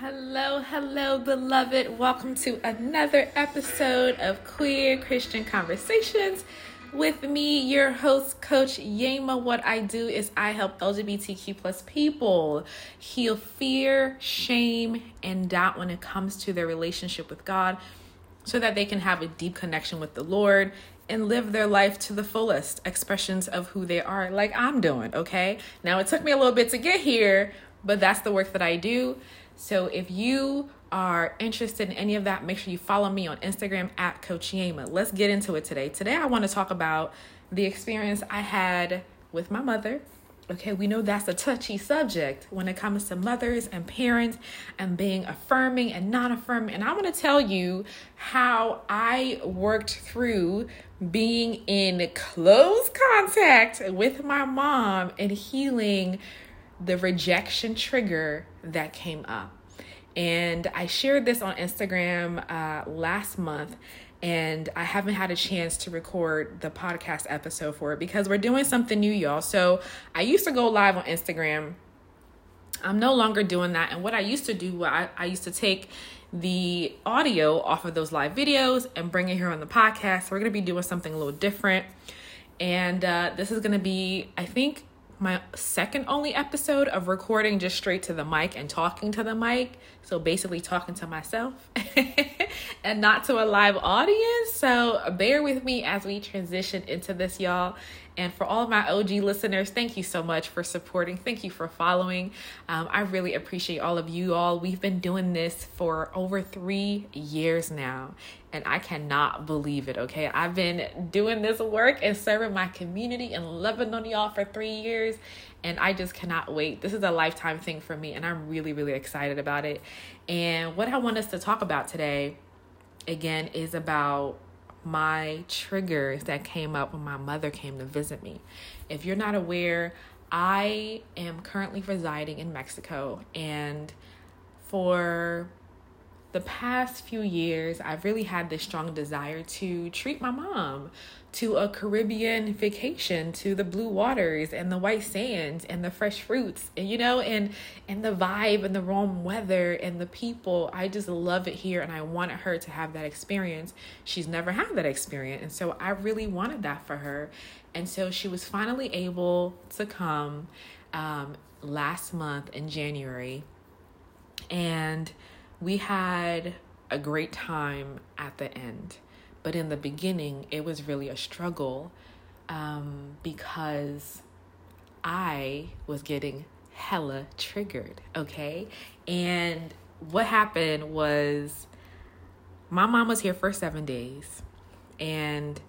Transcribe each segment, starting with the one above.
Hello, hello, beloved. Welcome to another episode of Queer Christian Conversations with me, your host, Coach Yeamah. What I do is I help LGBTQ plus people heal fear, shame, and doubt when it comes to their relationship with God so that they can have a deep connection with the Lord and live their life to the fullest expressions of who they are, like I'm doing, okay? Now, it took me a little bit to get here, but that's the work that I do. So if you are interested in any of that, make sure you follow me on Instagram at Coach Yeamah. Let's get into it today. Today, I want to talk about the experience I had with my mother. Okay, we know that's a touchy subject when it comes to mothers and parents and being affirming and non affirming. And I want to tell you how I worked through being in close contact with my mom and healing the rejection trigger that came up. And I shared this on Instagram uh, last month, and I haven't had a chance to record the podcast episode for it because we're doing something new, y'all. So I used to go live on Instagram. I'm no longer doing that. And what I used to do, I, I used to take the audio off of those live videos and bring it here on the podcast. So we're going to be doing something a little different. And uh, this is going to be, I think, my second only episode of recording just straight to the mic and talking to the mic. So basically, talking to myself and not to a live audience. So bear with me as we transition into this, y'all. And for all my OG listeners, thank you so much for supporting. Thank you for following. Um, I really appreciate all of you all. We've been doing this for over three years now, and I cannot believe it. Okay, I've been doing this work and serving my community and loving on y'all for three years, and I just cannot wait. This is a lifetime thing for me, and I'm really, really excited about it. And what I want us to talk about today, again, is about my triggers that came up when my mother came to visit me. If you're not aware, I am currently residing in Mexico, and for the past few years, I've really had this strong desire to treat my mom to a Caribbean vacation to the blue waters and the white sands and the fresh fruits, and you know, and and the vibe and the warm weather and the people. I just love it here, and I wanted her to have that experience. She's never had that experience, and so I really wanted that for her. And so she was finally able to come um, last month in January, and we had a great time at the end but in the beginning, it was really a struggle um, because I was getting hella triggered, okay? And what happened was my mom was here for seven days and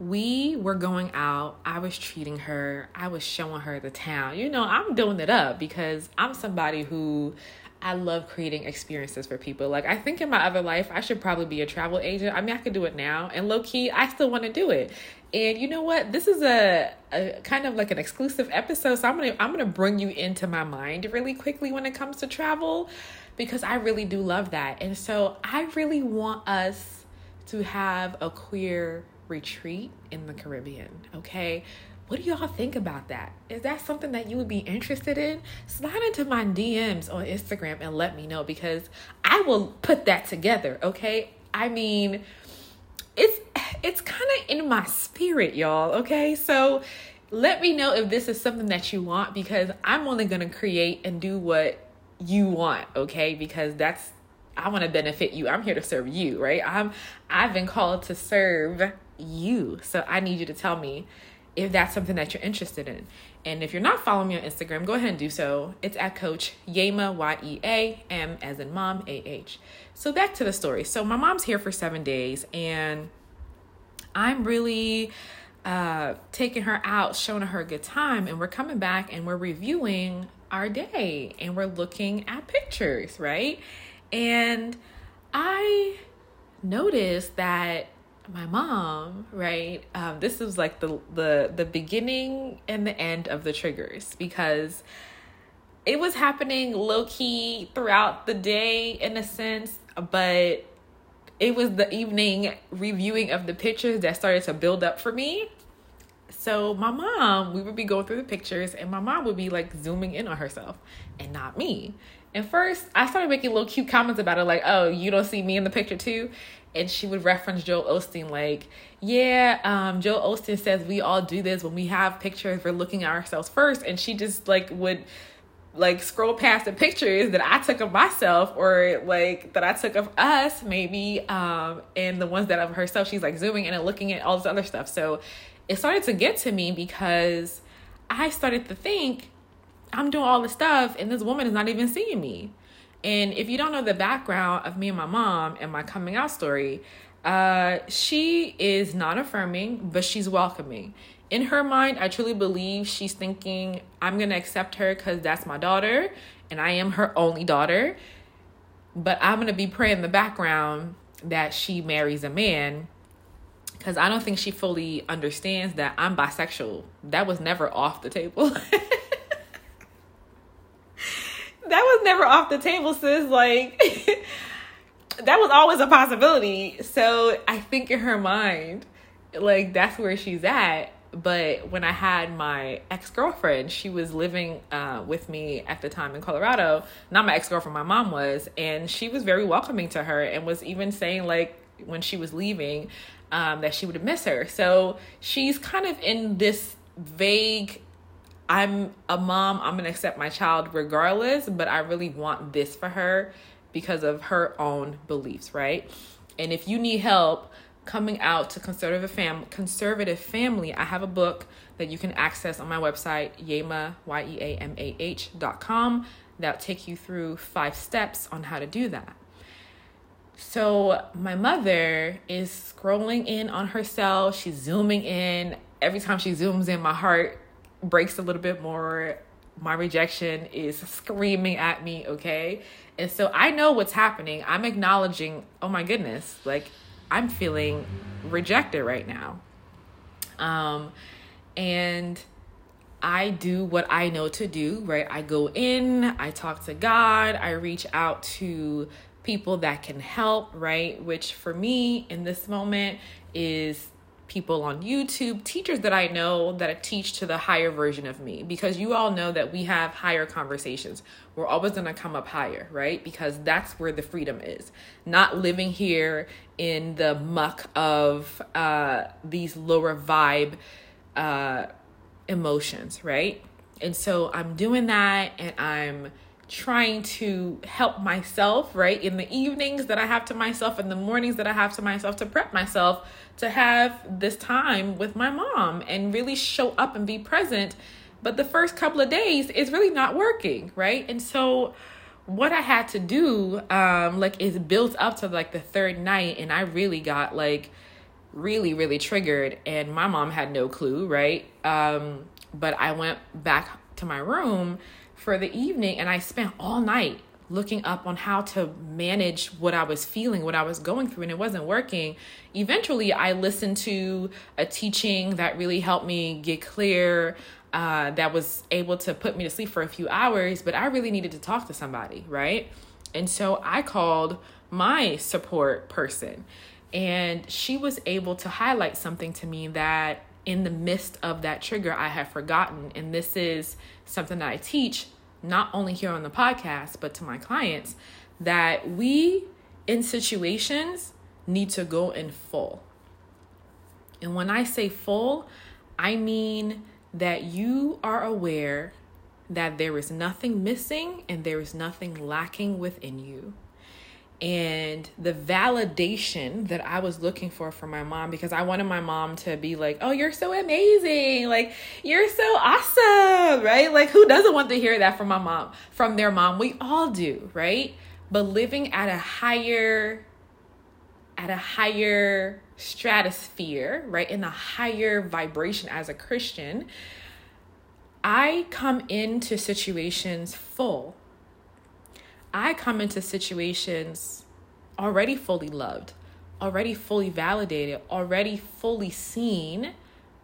we were going out. I was treating her, I was showing her the town. You know, I'm doing it up because I'm somebody who I love creating experiences for people. Like I think in my other life, I should probably be a travel agent. I mean, I could do it now, and low key, I still want to do it. And you know what? This is a, a kind of like an exclusive episode, so I'm gonna I'm gonna bring you into my mind really quickly when it comes to travel, because I really do love that, and so I really want us to have a queer retreat in the Caribbean. Okay, what do y'all think about that? Is that something that you would be interested in? Slide into my DMs on Instagram and let me know because I will put that together, okay? I mean, it's it's kind of in my spirit, y'all, okay? So let me know if this is something that you want because I'm only going to create and do what you want, okay? Because that's I want to benefit you. I'm here to serve you, right? I'm I've been called to serve you. So I need you to tell me if that's something that you're interested in. And if you're not following me on Instagram, go ahead and do so. It's at Coach Yeamah, Y E A M as in mom, A H. So back to the story. So my mom's here for seven days, and I'm really uh, taking her out, showing her a good time, and we're coming back and we're reviewing our day and we're looking at pictures, right? And I noticed that my mom, right? Um, this was like the the the beginning and the end of the triggers because it was happening low key throughout the day in a sense, but it was the evening reviewing of the pictures that started to build up for me. so my mom, we would be going through the pictures, and my mom would be like zooming in on herself and not me. And first, I started making little cute comments about it, like, "Oh, you don't see me in the picture too," and she would reference Joel Osteen, like, "Yeah, um, Joel Osteen says we all do this when we have pictures. We're looking at ourselves first. and she just like would like scroll past the pictures that I took of myself or like that I took of us maybe um and the ones that of herself she's like zooming in and looking at all this other stuff so it started to get to me because I started to think I'm doing all this stuff and this woman is not even seeing me. And if you don't know the background of me and my mom and my coming out story, uh, she is not affirming, but she's welcoming. In her mind, I truly believe she's thinking, I'm going to accept her because that's my daughter and I am her only daughter. But I'm going to be praying in the background that she marries a man because I don't think she fully understands that I'm bisexual. That was never off the table. that was never off the table, sis. Like, that was always a possibility. So I think in her mind, like, that's where she's at. But when I had my ex girlfriend, she was living uh, with me at the time in Colorado. Not my ex girlfriend, my mom was. And she was very welcoming to her and was even saying, like, when she was leaving, um, that she would miss her. So she's kind of in this vague I'm a mom, I'm gonna accept my child regardless, but I really want this for her because of her own beliefs, right? And if you need help coming out to conservative fam conservative family, I have a book that you can access on my website, Yeamah Y-E-A-M-A-H dot com, that'll take you through five steps on how to do that. So my mother is scrolling in on herself. She's zooming in. Every time she zooms in, my heart breaks a little bit more. My rejection is screaming at me, okay? And so I know what's happening. I'm acknowledging, oh my goodness, like I'm feeling rejected right now. Um and I do what I know to do, right? I go in, I talk to God, I reach out to people that can help, right? Which for me in this moment is people on YouTube, teachers that I know that teach to the higher version of me because you all know that we have higher conversations. We're always going to come up higher, right? Because that's where the freedom is. Not living here in the muck of uh, these lower vibe uh, emotions, right? And so I'm doing that and I'm trying to help myself, right? In the evenings that I have to myself, in the mornings that I have to myself to prep myself to have this time with my mom and really show up and be present. But the first couple of days is really not working, right? And so what I had to do, um, like is built up to like the third night, and I really got like really, really triggered, and my mom had no clue, right? Um, but I went back to my room for the evening and I spent all night looking up on how to manage what I was feeling, what I was going through, and it wasn't working. Eventually, I listened to a teaching that really helped me get clear, uh, that was able to put me to sleep for a few hours, but I really needed to talk to somebody, right? And so I called my support person, and she was able to highlight something to me that in the midst of that trigger I had forgotten. And this is something that I teach not only here on the podcast, but to my clients that we in situations need to go in full. And when I say full, I mean that you are aware that there is nothing missing and there is nothing lacking within you and the validation that I was looking for from my mom because I wanted my mom to be like, "Oh, you're so amazing. Like, you're so awesome." Right? Like who doesn't want to hear that from my mom, from their mom? We all do, right? But living at a higher at a higher stratosphere, right? In a higher vibration as a Christian, I come into situations full I come into situations already fully loved, already fully validated, already fully seen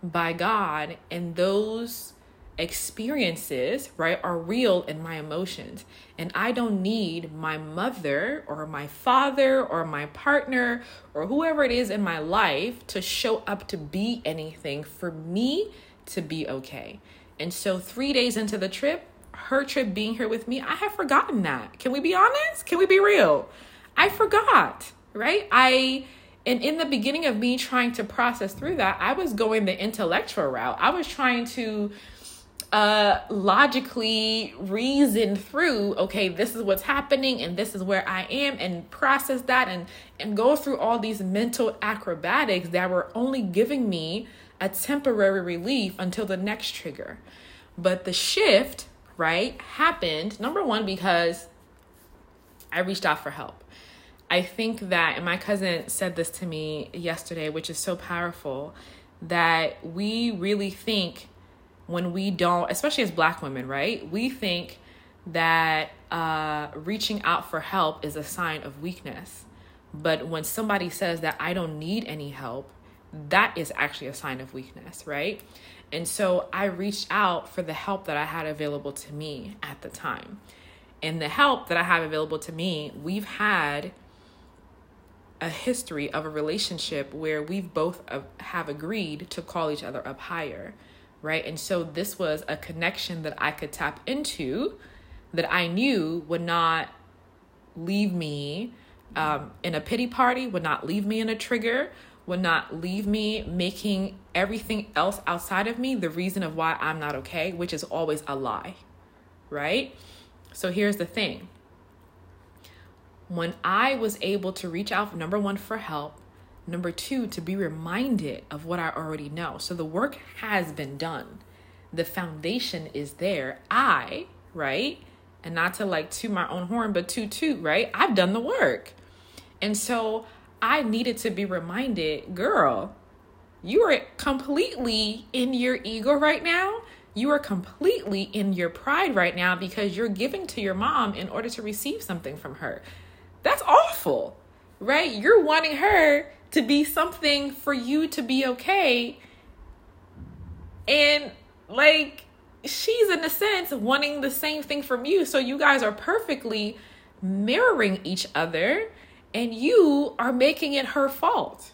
by God, and those experiences, right, are real in my emotions. And I don't need my mother or my father or my partner or whoever it is in my life to show up to be anything for me to be okay. And so, three days into the trip, her trip being here with me, I have forgotten that. Can we be honest? Can we be real? I forgot, right? I and in the beginning of me trying to process through that, I was going the intellectual route. I was trying to uh, logically reason through okay this is what's happening and this is where i am and process that and and go through all these mental acrobatics that were only giving me a temporary relief until the next trigger but the shift right happened number one because i reached out for help i think that and my cousin said this to me yesterday which is so powerful that we really think when we don't, especially as black women, right? We think that uh, reaching out for help is a sign of weakness. But when somebody says that I don't need any help, that is actually a sign of weakness, right? And so I reached out for the help that I had available to me at the time. And the help that I have available to me, we've had a history of a relationship where we've both have agreed to call each other up higher right? And so this was a connection that I could tap into that I knew would not leave me um, in a pity party, would not leave me in a trigger, would not leave me making everything else outside of me the reason of why I'm not okay, which is always a lie, right? So here's the thing. When I was able to reach out, number one, for help, Number two, to be reminded of what I already know. So the work has been done, the foundation is there. I, right? And not to like toot my own horn, but toot toot, right? I've done the work. And so I needed to be reminded, girl, you are completely in your ego right now. You are completely in your pride right now because you're giving to your mom in order to receive something from her. That's awful, right? You're wanting her to be something for you to be okay. And like she's in a sense wanting the same thing from you. So you guys are perfectly mirroring each other and you are making it her fault.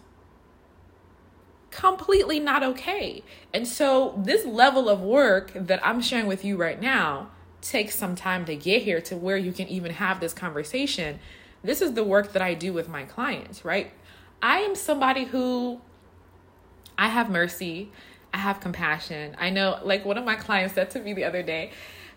Completely not okay. And so this level of work that I'm sharing with you right now takes some time to get here to where you can even have this conversation. This is the work that I do with my clients, right? I am somebody who I have mercy, I have compassion. I know, like one of my clients said to me the other day,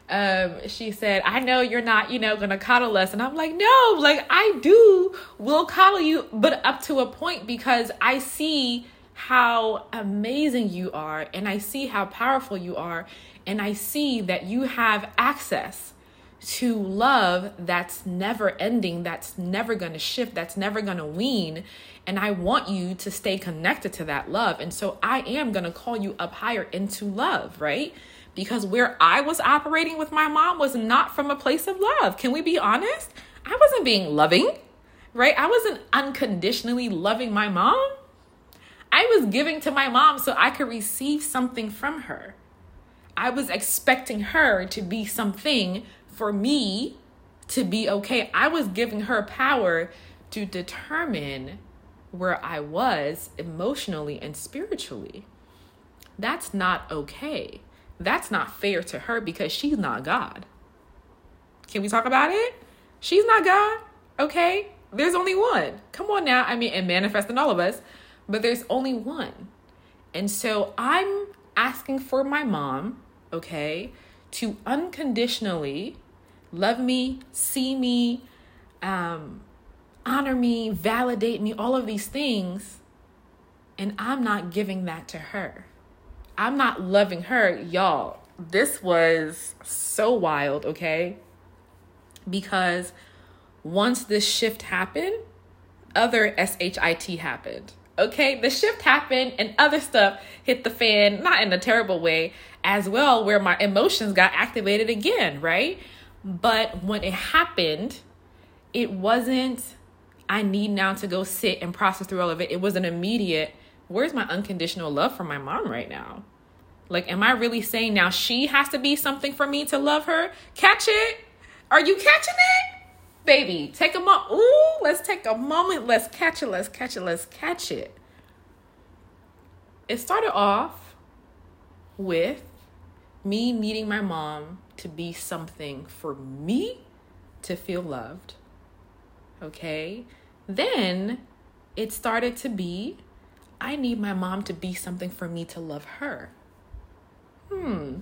um, she said, I know you're not, you know, gonna coddle us. And I'm like, no, like I do will coddle you, but up to a point because I see how amazing you are and I see how powerful you are and I see that you have access to love that's never ending, that's never going to shift, that's never going to wean. And I want you to stay connected to that love. And so I am going to call you up higher into love, right? Because where I was operating with my mom was not from a place of love. Can we be honest? I wasn't being loving, right? I wasn't unconditionally loving my mom. I was giving to my mom so I could receive something from her. I was expecting her to be something for me to be okay. I was giving her power to determine where I was emotionally and spiritually. That's not okay. That's not fair to her because she's not God. Can we talk about it? She's not God, okay? There's only one. Come on now. I mean, and manifest in all of us, but there's only one. And so I'm asking for my mom, okay, to unconditionally love me, see me, um, honor me, validate me, all of these things. And I'm not giving that to her. I'm not loving her. Y'all, this was so wild, okay? Because once this shift happened, other SHIT happened. Okay, the shift happened and other stuff hit the fan, not in a terrible way, as well, where my emotions got activated again, right? But when it happened, it wasn't, I need now to go sit and process through all of it. It was an immediate, where's my unconditional love for my mom right now? Like, am I really saying now she has to be something for me to love her? Catch it? Are you catching it? Baby, take a moment. Ooh, let's take a moment. Let's catch it. Let's catch it. Let's catch it. It started off with me needing my mom to be something for me to feel loved. Okay. Then it started to be I need my mom to be something for me to love her. Hmm.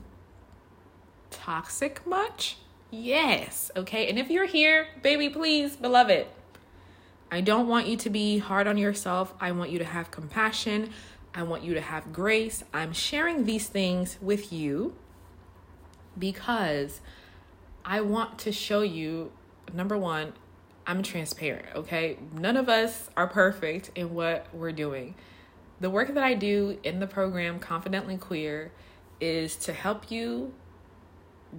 Toxic much? Yes. Okay. And if you're here, baby, please, beloved, I don't want you to be hard on yourself. I want you to have compassion. I want you to have grace. I'm sharing these things with you because I want to show you number one, I'm transparent, okay? None of us are perfect in what we're doing. The work that I do in the program, Confidently Queer, is to help you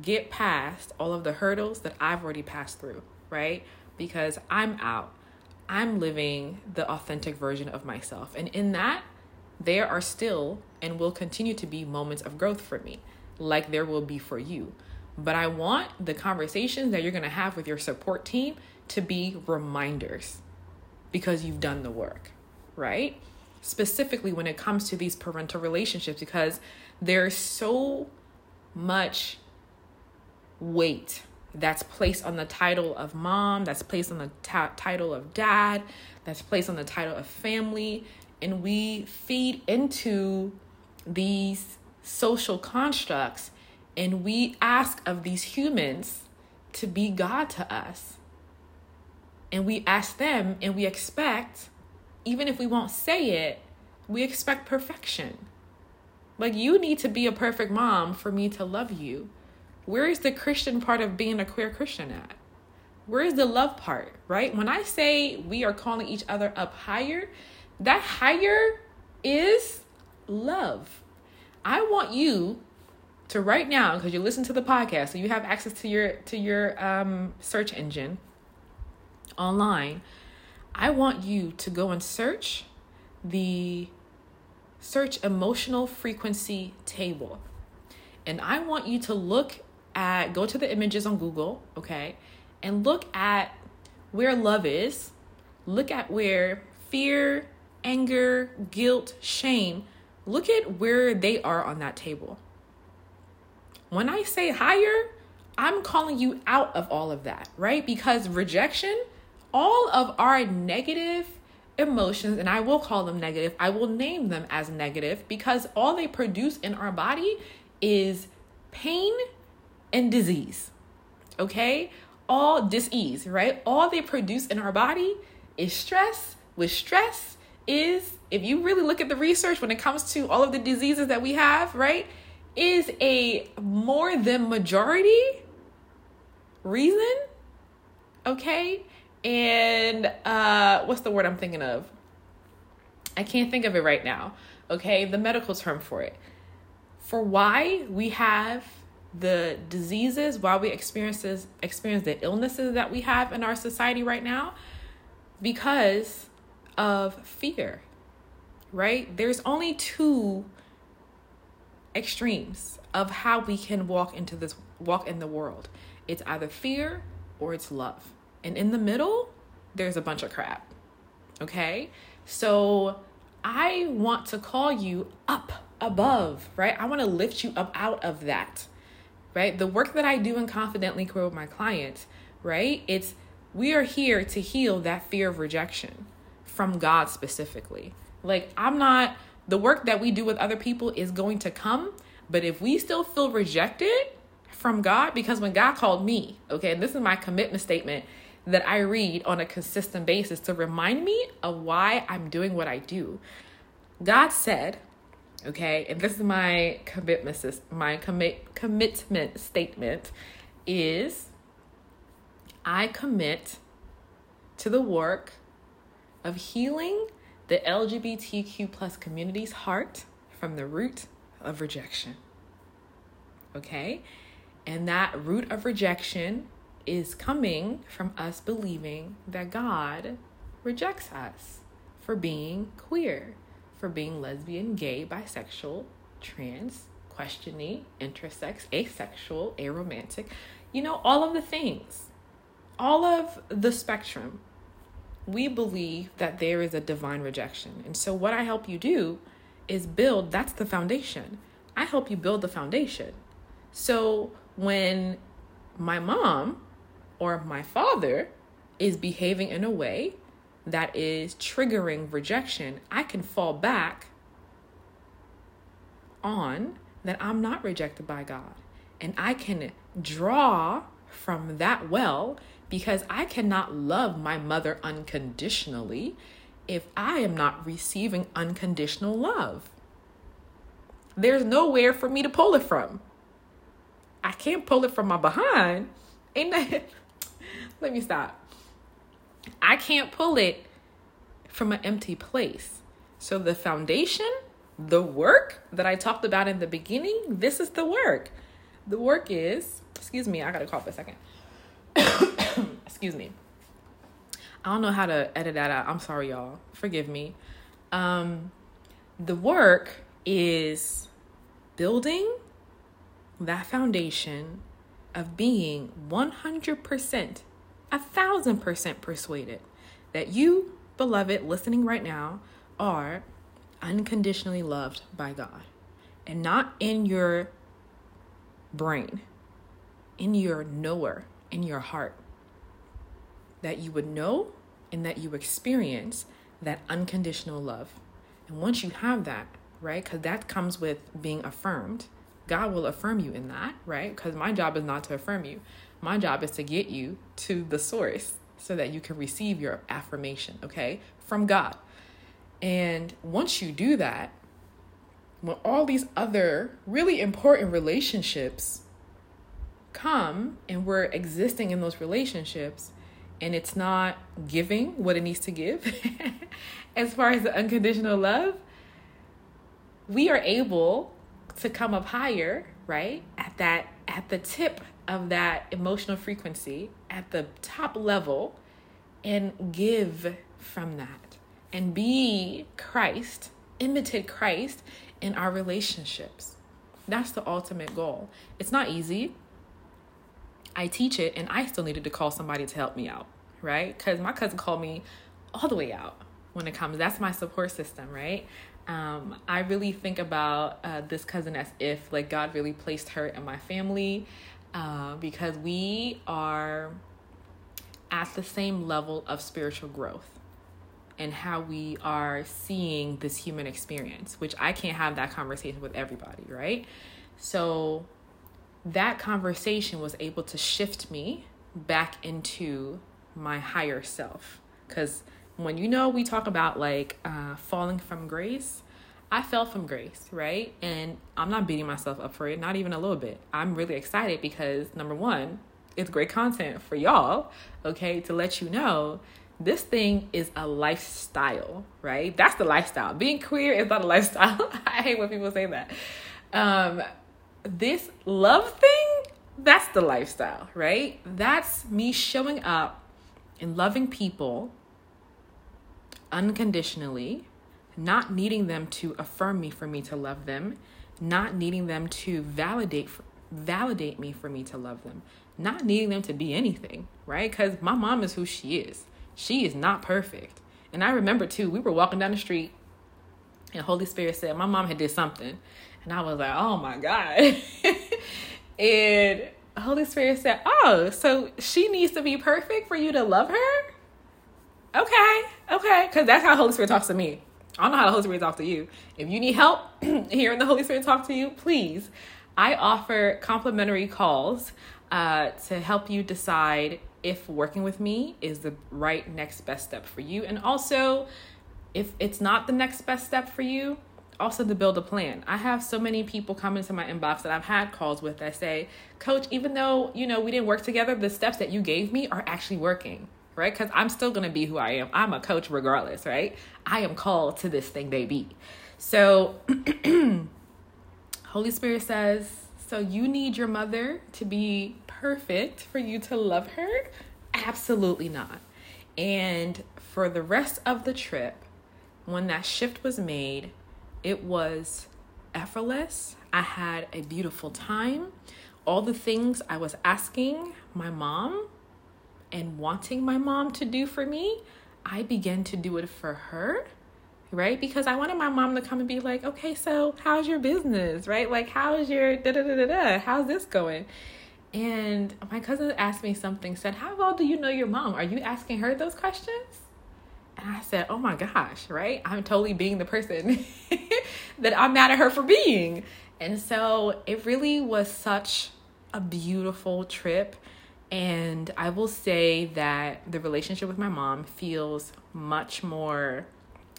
get past all of the hurdles that I've already passed through, right? Because I'm out. I'm living the authentic version of myself. And in that, there are still and will continue to be moments of growth for me, like there will be for you. But I want the conversations that you're going to have with your support team to be reminders because you've done the work, right? Specifically when it comes to these parental relationships, because there's so much weight that's placed on the title of mom, that's placed on the t- title of dad, that's placed on the title of family, and we feed into these social constructs and we ask of these humans to be God to us. And we ask them and we expect, even if we won't say it, we expect perfection. Like, you need to be a perfect mom for me to love you. Where is the Christian part of being a queer Christian at? Where is the love part, right? When I say we are calling each other up higher, that higher is love. I want you to right now because you listen to the podcast so you have access to your to your um, search engine online i want you to go and search the search emotional frequency table. And i want you to look at go to the images on google okay? And look at where love is. Look at where fear anger guilt shame look at where they are on that table. When I say higher, I'm calling you out of all of that, right? Because rejection, all of our negative emotions, and I will call them negative, I will name them as negative because all they produce in our body is pain and disease. Okay? All disease, right? All they produce in our body is stress. With stress, is if you really look at the research when it comes to all of the diseases that we have, right? is a more than majority reason. Okay? And uh what's the word I'm thinking of? I can't think of it right now. Okay? The medical term for it. For why we have the diseases, why we experiences experience the illnesses that we have in our society right now because of fear. Right? There's only two extremes of how we can walk into this walk in the world. It's either fear or it's love. And in the middle, there's a bunch of crap. Okay? So I want to call you up above, right? I want to lift you up out of that. Right? The work that I do and confidently queer with my clients, right? It's we are here to heal that fear of rejection from God specifically. Like I'm not the work that we do with other people is going to come. But if we still feel rejected from God, because when God called me, okay, and this is my commitment statement that I read on a consistent basis to remind me of why I'm doing what I do. God said, okay, and this is my commitment my commit commitment statement is I commit to the work of healing the LGBTQ plus community's heart from the root of rejection. Okay? And that root of rejection is coming from us believing that God rejects us for being queer, for being lesbian, gay, bisexual, trans, questioning, intersex, asexual, aromantic, you know, all of the things, all of the spectrum. We believe that there is a divine rejection. And so, what I help you do is build that's the foundation. I help you build the foundation. So, when my mom or my father is behaving in a way that is triggering rejection, I can fall back on that I'm not rejected by God. And I can draw from that well because I cannot love my mother unconditionally if I am not receiving unconditional love. There's nowhere for me to pull it from. I can't pull it from my behind. Ain't that? Let me stop. I can't pull it from an empty place. So the foundation the work that I talked about in the beginning, this is the work. The work is, excuse me, I gotta cough a second. excuse me. I don't know how to edit that out. I'm sorry, y'all. Forgive me. Um, the work is building that foundation of being 100%, a thousand percent persuaded that you, beloved, listening right now, are unconditionally loved by God and not in your brain, in your knower, in your heart. That you would know and that you experience that unconditional love. And once you have that, right, because that comes with being affirmed, God will affirm you in that, right? Because my job is not to affirm you, my job is to get you to the source so that you can receive your affirmation, okay, from God. And once you do that, when all these other really important relationships come and we're existing in those relationships and it's not giving what it needs to give as far as the unconditional love, we are able to come up higher, right? At that at the tip of that emotional frequency, at the top level and give from that and be Christ, imitate Christ in our relationships. That's the ultimate goal. It's not easy. I teach it and I still needed to call somebody to help me out, right? Because my cousin called me all the way out when it comes. That's my support system, right? Um, I really think about uh, this cousin as if like God really placed her in my family uh, because we are at the same level of spiritual growth and how we are seeing this human experience, which I can't have that conversation with everybody, right? So that conversation was able to shift me back into my higher self. Because when you know, we talk about like uh, falling from grace. I fell from grace, right? And I'm not beating myself up for it, not even a little bit. I'm really excited because number one, it's great content for y'all, okay, to let you know this thing is a lifestyle, right? That's the lifestyle. Being queer is not a lifestyle. I hate when people say that. Um, this love thing, that's the lifestyle, right? That's me showing up and loving people unconditionally, not needing them to affirm me for me to love them, not needing them to validate validate me for me to love them, not needing them to be anything, right? Cuz my mom is who she is she is not perfect. And I remember too, we were walking down the street and Holy Spirit said, My mom had did something. And I was like, Oh my God. and Holy Spirit said, Oh, so she needs to be perfect for you to love her? Okay, okay. Because that's how Holy Spirit talks to me. I don't know how the Holy Spirit talks to you. If you need help hearing the Holy Spirit talk to you, please. I offer complimentary calls uh, to help you decide if working with me is the right next best step for you. And also, if it's not the next best step for you, also to build a plan. I have so many people come into my inbox that I've had calls with that say, "Coach, even though, you know, we didn't work together, the steps that you gave me are actually working." Right? Cuz I'm still going to be who I am. I'm a coach regardless, right? I am called to this thing, baby. So Holy Spirit says, "So you need your mother to be perfect for you to love her? Absolutely not. And for the rest of the trip, when that shift was made, it was effortless. I had a beautiful time. All the things I was asking my mom and wanting my mom to do for me, I began to do it for her, right? Because I wanted my mom to come and be like, okay, so how's your business, right? Like, how's your da da da da da? How's this going? And my cousin asked me something, said, How well do you know your mom? Are you asking her those questions? And I said, Oh my gosh, right? I'm totally being the person that I'm mad at her for being. And so it really was such a beautiful trip. And I will say that the relationship with my mom feels much more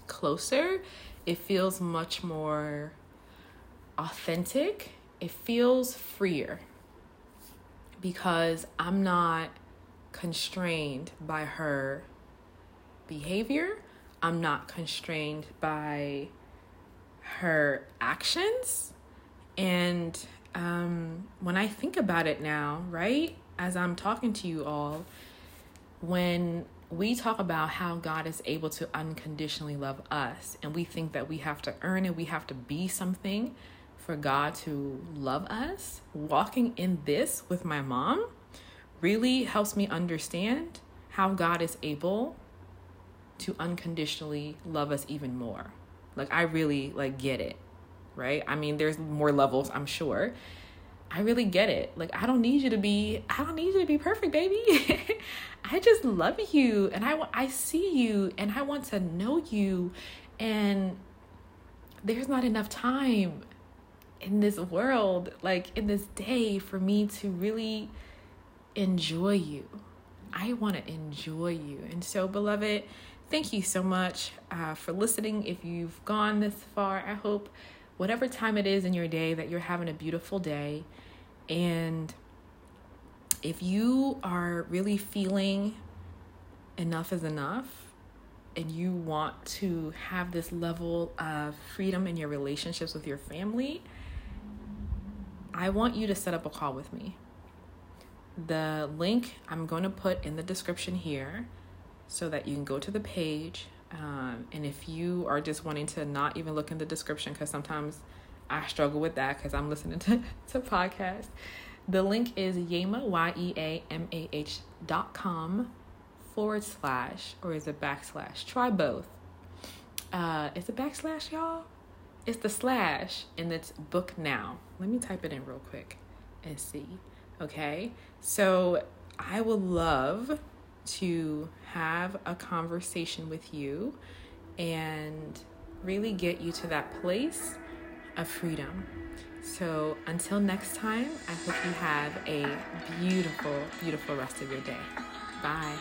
closer. It feels much more authentic. It feels freer because I'm not constrained by her behavior. I'm not constrained by her actions. And um, when I think about it now, right, as I'm talking to you all, when we talk about how God is able to unconditionally love us, and we think that we have to earn it, we have to be something, for God to love us, walking in this with my mom really helps me understand how God is able to unconditionally love us even more. Like I really like get it, right? I mean, there's more levels, I'm sure. I really get it. Like I don't need you to be I don't need you to be perfect, baby. I just love you and I I see you and I want to know you and there's not enough time in this world, like in this day, for me to really enjoy you. I want to enjoy you. And so, beloved, thank you so much uh, for listening. If you've gone this far, I hope whatever time it is in your day that you're having a beautiful day. And if you are really feeling enough is enough, and you want to have this level of freedom in your relationships with your family, I want you to set up a call with me. The link I'm going to put in the description here so that you can go to the page. Um, and if you are just wanting to not even look in the description, because sometimes I struggle with that because I'm listening to, to podcasts, the link is yeamah, Y E A M A H dot com forward slash, or is it backslash? Try both. Uh, is it backslash, y'all? It's the slash and it's book now. Let me type it in real quick and see. Okay. So I would love to have a conversation with you and really get you to that place of freedom. So until next time, I hope you have a beautiful, beautiful rest of your day. Bye.